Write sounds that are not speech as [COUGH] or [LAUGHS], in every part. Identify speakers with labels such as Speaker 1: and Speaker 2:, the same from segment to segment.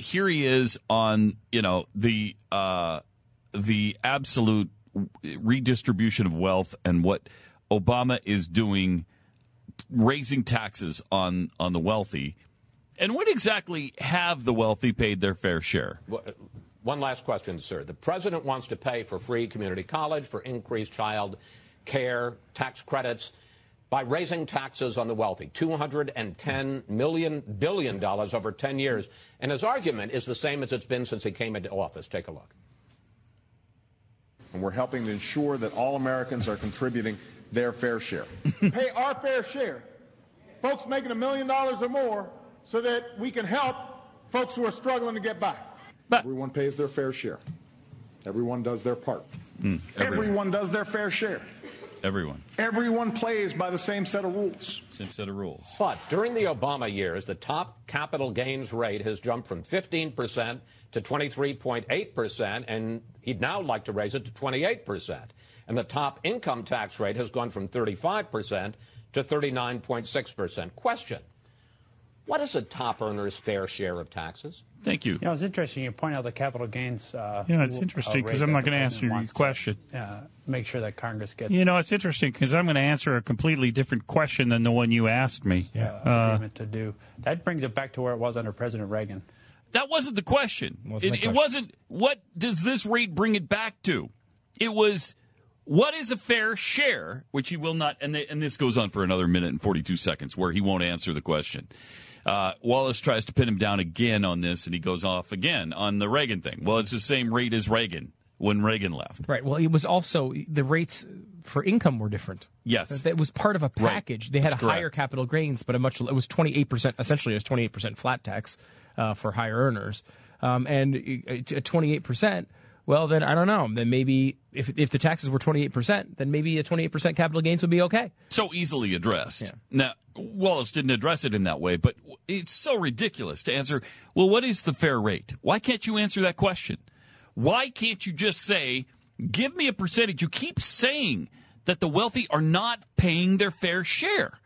Speaker 1: here he is on you know the uh, the absolute redistribution of wealth and what Obama is doing, raising taxes on on the wealthy. And when exactly have the wealthy paid their fair share?
Speaker 2: One last question, sir. The president wants to pay for free community college, for increased child care, tax credits by raising taxes on the wealthy, $210 million, billion dollars over 10 years. And his argument is the same as it's been since he came into office. Take a look.
Speaker 3: And we're helping to ensure that all Americans are contributing their fair share. [LAUGHS]
Speaker 4: Pay our fair share. Folks making a million dollars or more so that we can help folks who are struggling to get by.
Speaker 3: But everyone pays their fair share. Everyone does their part.
Speaker 1: Mm,
Speaker 3: everyone. everyone does their fair share.
Speaker 1: Everyone.
Speaker 3: Everyone plays by the same set of rules.
Speaker 1: Same set of rules.
Speaker 2: But during the Obama years, the top capital gains rate has jumped from 15% to 23.8%, and he'd now like to raise it to 28%. And the top income tax rate has gone from 35% to 39.6%. Question What is a top earner's fair share of taxes?
Speaker 1: Thank you.
Speaker 5: You know, it's interesting you point out the capital gains. Uh,
Speaker 6: you know, it's interesting because uh, I'm not going to answer your question.
Speaker 5: To, uh, make sure that Congress gets.
Speaker 6: You know, it's interesting because I'm going to answer a completely different question than the one you asked me.
Speaker 5: Yeah. Uh, agreement to do that brings it back to where it was under President Reagan.
Speaker 1: That wasn't the question.
Speaker 6: Wasn't
Speaker 1: it,
Speaker 6: the question.
Speaker 1: it wasn't. What does this rate bring it back to? It was what is a fair share, which he will not, and, they, and this goes on for another minute and 42 seconds, where he won't answer the question. Uh, Wallace tries to pin him down again on this, and he goes off again on the Reagan thing. Well, it's the same rate as Reagan when Reagan left.
Speaker 7: Right. Well, it was also the rates for income were different.
Speaker 1: Yes,
Speaker 7: it was part of a package.
Speaker 1: Right.
Speaker 7: They had
Speaker 1: That's
Speaker 7: higher
Speaker 1: correct.
Speaker 7: capital gains, but a much it was twenty eight percent. Essentially, it was twenty eight percent flat tax uh, for higher earners, um, and at twenty eight percent. Well, then I don't know. Then maybe if if the taxes were twenty eight percent, then maybe a twenty eight percent capital gains would be okay.
Speaker 1: So easily addressed.
Speaker 7: Yeah.
Speaker 1: Now Wallace didn't address it in that way, but it's so ridiculous to answer. Well, what is the fair rate? Why can't you answer that question? Why can't you just say, give me a percentage? You keep saying that the wealthy are not paying their fair share.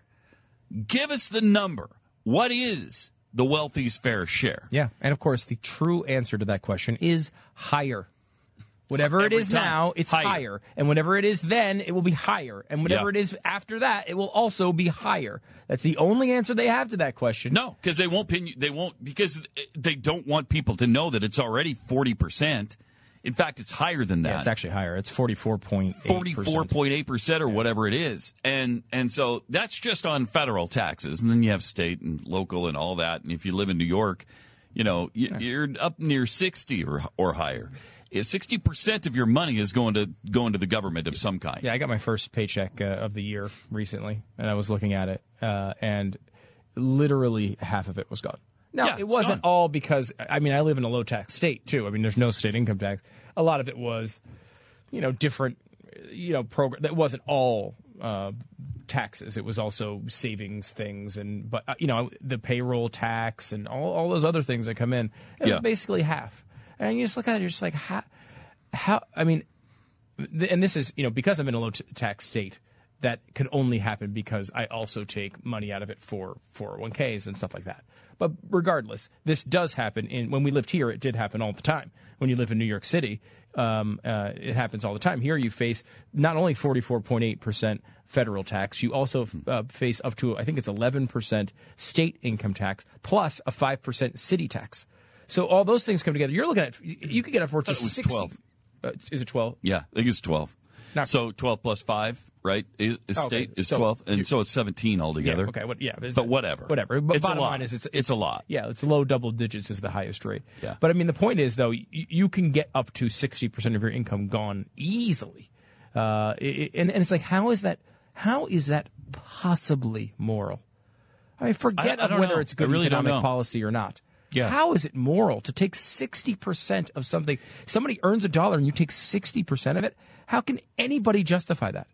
Speaker 1: Give us the number. What is the wealthy's fair share?
Speaker 7: Yeah, and of course, the true answer to that question is higher. Whatever it
Speaker 1: Every
Speaker 7: is
Speaker 1: time.
Speaker 7: now, it's
Speaker 1: Higher.
Speaker 7: higher. And whatever it is then, it will be higher. And whatever
Speaker 1: Yeah.
Speaker 7: it is after that, it will also be higher. That's the only answer they have to that question.
Speaker 1: No, because they won't pin you. They won't because they don't want people to know that it's already forty percent. In fact, it's higher than that.
Speaker 7: Yeah, it's actually higher. It's 44.8%.
Speaker 1: Forty-four point eight percent, or whatever it is, and and so that's just on federal taxes, and then you have state and local and all that. And if you live in New York, you know you, you're up near sixty or or higher. Sixty percent of your money is going to going to the government of some kind.
Speaker 7: Yeah, I got my first paycheck uh, of the year recently, and I was looking at it, uh, and literally half of it was gone. Now,
Speaker 1: Yeah,
Speaker 7: it wasn't
Speaker 1: gone.
Speaker 7: all because, I mean, I live in a low tax state, too. I mean, there's no state income tax. A lot of it was, you know, different, you know, program. That wasn't all uh, taxes. It was also savings things and, but, uh, you know, the payroll tax and all, all those other things that come in. It
Speaker 1: Yeah.
Speaker 7: was basically half. And you just look at it, you're just like, how, how, I mean, th- and this is you know because I'm in a low t- tax state that could only happen because I also take money out of it for 401ks and stuff like that. But regardless, this does happen. In when we lived here, it did happen all the time. When you live in New York City, um, uh, it happens all the time. Here, you face not only 44.8 percent federal tax, you also uh, face up to I think it's 11 percent state income tax plus a five percent city tax. So all those things come together. You're looking at you could get upwards of
Speaker 1: it
Speaker 7: 60.
Speaker 1: 12.
Speaker 7: Uh, is it 12?
Speaker 1: Yeah, I think it's twelve.
Speaker 7: Not-
Speaker 1: so twelve plus five, right? Is, is
Speaker 7: Okay,
Speaker 1: state is
Speaker 7: so-
Speaker 1: twelve, and so it's seventeen altogether.
Speaker 7: Yeah, okay. What, yeah,
Speaker 1: but whatever.
Speaker 7: Whatever. But
Speaker 1: it's
Speaker 7: bottom
Speaker 1: a lot.
Speaker 7: line is it's,
Speaker 1: it's a lot.
Speaker 7: Yeah, it's low double digits is the highest rate.
Speaker 1: Yeah.
Speaker 7: But I mean, the point is though, you, you can get up to sixty percent of your income gone easily, uh, i- and and it's like how is that? How is that possibly moral? I mean, forget
Speaker 1: I- I
Speaker 7: whether
Speaker 1: know.
Speaker 7: it's good
Speaker 1: I really
Speaker 7: economic policy or not.
Speaker 1: Yeah.
Speaker 7: How is it moral to take 60% of something? Somebody earns a dollar and you take 60% of it? How can anybody justify that?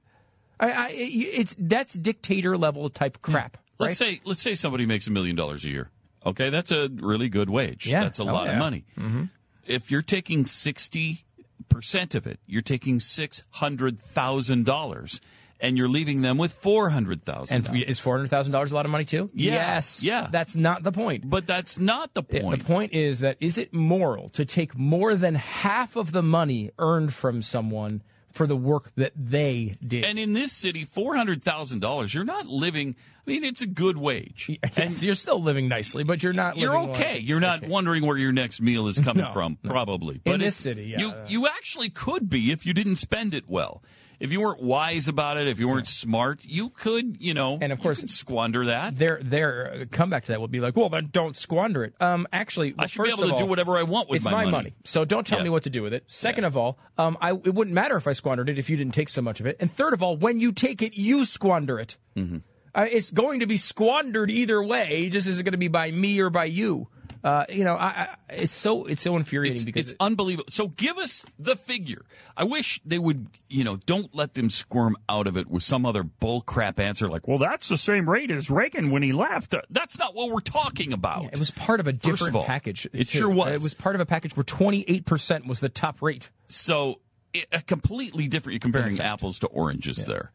Speaker 7: I, I, it's that's dictator level type crap.
Speaker 1: Let's say let's say somebody makes a million dollars a year. Okay, that's a really good wage.
Speaker 7: Yeah.
Speaker 1: That's a
Speaker 7: Oh,
Speaker 1: lot
Speaker 7: yeah.
Speaker 1: of money. Mm-hmm. If you're taking sixty percent of it, you're taking six hundred thousand dollars, and you're leaving them with four hundred thousand.
Speaker 7: And is four hundred thousand dollars a lot of money too?
Speaker 1: Yeah.
Speaker 7: Yes.
Speaker 1: Yeah.
Speaker 7: That's not the point.
Speaker 1: But that's not the point.
Speaker 7: The point is that is it moral to take more than half of the money earned from someone for the work that they did?
Speaker 1: And in this city, four hundred thousand dollars. You're not living. I mean, it's a good wage. [LAUGHS]
Speaker 7: and you're still living nicely, but you're not.
Speaker 1: You're okay.
Speaker 7: like-
Speaker 1: You're not wondering where your next meal is coming
Speaker 7: No,
Speaker 1: from,
Speaker 7: no.
Speaker 1: probably.
Speaker 7: In this city, yeah.
Speaker 1: you you actually could be if you didn't spend it well. If you weren't wise about it, if you weren't smart, you could, you know,
Speaker 7: And of course-
Speaker 1: squander that.
Speaker 7: Their their uh, comeback to that will be like, well, then don't squander it. Um, actually,
Speaker 1: I should be able to do whatever I want with
Speaker 7: it's
Speaker 1: my
Speaker 7: my
Speaker 1: money.
Speaker 7: So don't tell
Speaker 1: Yeah.
Speaker 7: me what to do with it. Second of all, um, I, it wouldn't matter if I squandered it if you didn't take so much of it. And third of all, when you take it, you squander it.
Speaker 1: Mm-hmm.
Speaker 7: Uh, it's going to be squandered either way. Just is it going to be by me or by you? Uh, you know, I, I, it's so it's so infuriating
Speaker 1: It's,
Speaker 7: because
Speaker 1: it's unbelievable. So give us the figure. I wish they would, you know, don't let them squirm out of it with some other bull crap answer like, well, that's the same rate as Reagan when he left. Uh, That's not what we're talking about.
Speaker 7: it was part of a different
Speaker 1: of all,
Speaker 7: package.
Speaker 1: It
Speaker 7: too.
Speaker 1: sure was.
Speaker 7: It was part of a package where twenty eight percent was the top rate.
Speaker 1: so it, a completely different. You're comparing apples to oranges there,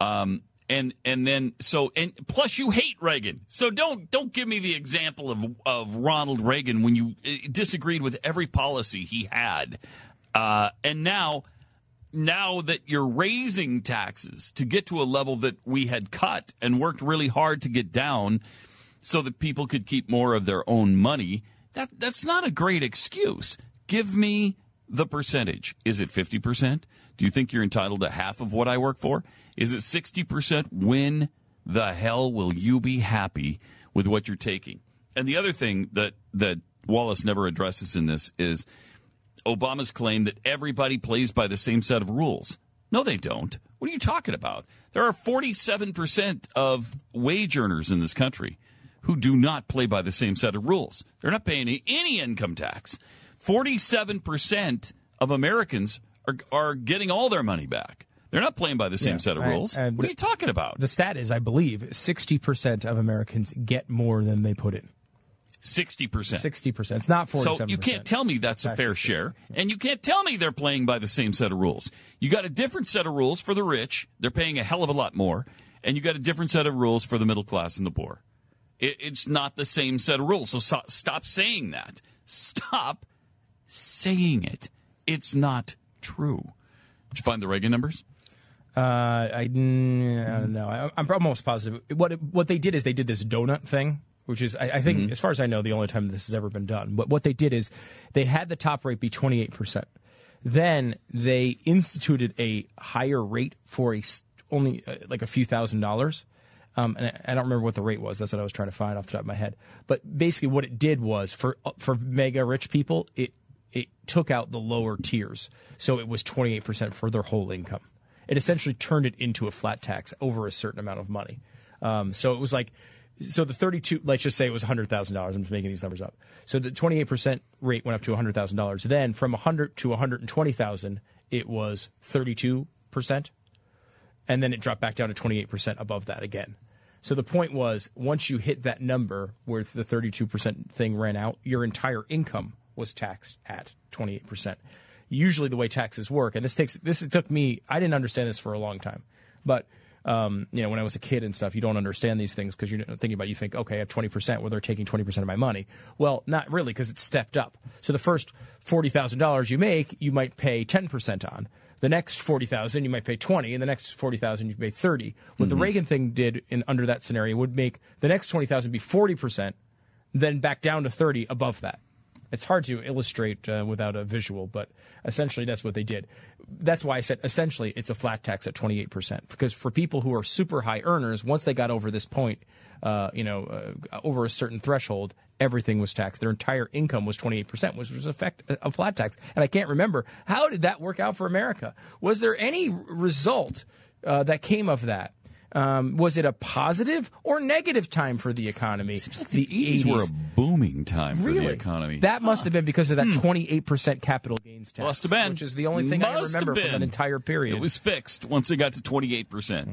Speaker 1: um, and and then so and plus you hate Reagan. So don't don't give me the example of of Ronald Reagan when you uh, disagreed with every policy he had, uh, and now. Now that you're raising taxes to get to a level that we had cut and worked really hard to get down, so that people could keep more of their own money. That that's not a great excuse. Give me the percentage. Is it 50%? Do you think you're entitled to half of what I work for? Is it 60%? When the hell will you be happy with what you're taking? And the other thing that that Wallace never addresses in this is Obama's claim that everybody plays by the same set of rules. No, they don't. What are you talking about? There are 47% of wage earners in this country who do not play by the same set of rules. They're not paying any- income tax. 47% of Americans are, are getting all their money back. They're not playing by the same
Speaker 7: Yeah,
Speaker 1: set of rules.
Speaker 7: I-
Speaker 1: what are you talking about?
Speaker 7: The stat is, I believe, sixty percent of Americans get more than they put in.
Speaker 1: 60%.
Speaker 7: Sixty percent. It's not
Speaker 1: So you can't tell me that's a fair share, and you can't tell me they're playing by the same set of rules. You got a different set of rules for the rich; they're paying a hell of a lot more, and you got a different set of rules for the middle class and the poor. It, it's not the same set of rules. So, so stop saying that. Stop saying it. It's not true. Did you find the Reagan numbers?
Speaker 7: Uh, I, I don't know. I, I'm almost positive. What what they did is they did this donut thing, which is I, I think,
Speaker 1: Mm-hmm.
Speaker 7: as far as I know, the only time this has ever been done. But what they did is they had the top rate be 28 percent. Then they instituted a higher rate for a s- only uh, like a few thousand dollars. Um, and I, I don't remember what the rate was. That's what I was trying to find off the top of my head. But basically, what it did was for for mega rich people, it it took out the lower tiers, so it was 28 percent for their whole income it essentially turned it into a flat tax over a certain amount of money. Um, so it was like, so the 32, let's just say it was $100,000. I'm just making these numbers up. So the 28% rate went up to $100,000. Then from 100 to 120,000, it was 32%. And then it dropped back down to 28% above that again. So the point was, once you hit that number where the 32% thing ran out, your entire income was taxed at 28%. Usually, the way taxes work, and this takes this took me. I didn't understand this for a long time, but um, you know, when I was a kid and stuff, you don't understand these things because you're thinking about. You think, okay, I have 20%, where they're taking 20% of my money. Well, not really, because it's stepped up. So the first forty thousand dollars you make, you might pay 10% on. The next forty thousand, you might pay twenty, and the next forty thousand, you pay thirty. What the Reagan thing did in under that scenario would make the next twenty thousand be forty percent, then back down to thirty above that. It's hard to illustrate uh, without a visual, but essentially that's what they did. That's why I said essentially it's a flat tax at 28%. Because for people who are super high earners, once they got over this point, uh, you know, uh, over a certain threshold, everything was taxed. Their entire income was 28%, which was effect, a flat tax. And I can't remember how did that work out for America? Was there any result uh, that came of that? Um, was it a positive or negative time for the economy?
Speaker 1: The 80s were a booming time for
Speaker 7: Really?
Speaker 1: the economy.
Speaker 7: That must have been because of that 28% capital gains tax.
Speaker 1: Must have been.
Speaker 7: Which is the only thing I
Speaker 1: Must have
Speaker 7: remember from that entire period.
Speaker 1: It was fixed once it got to 28%.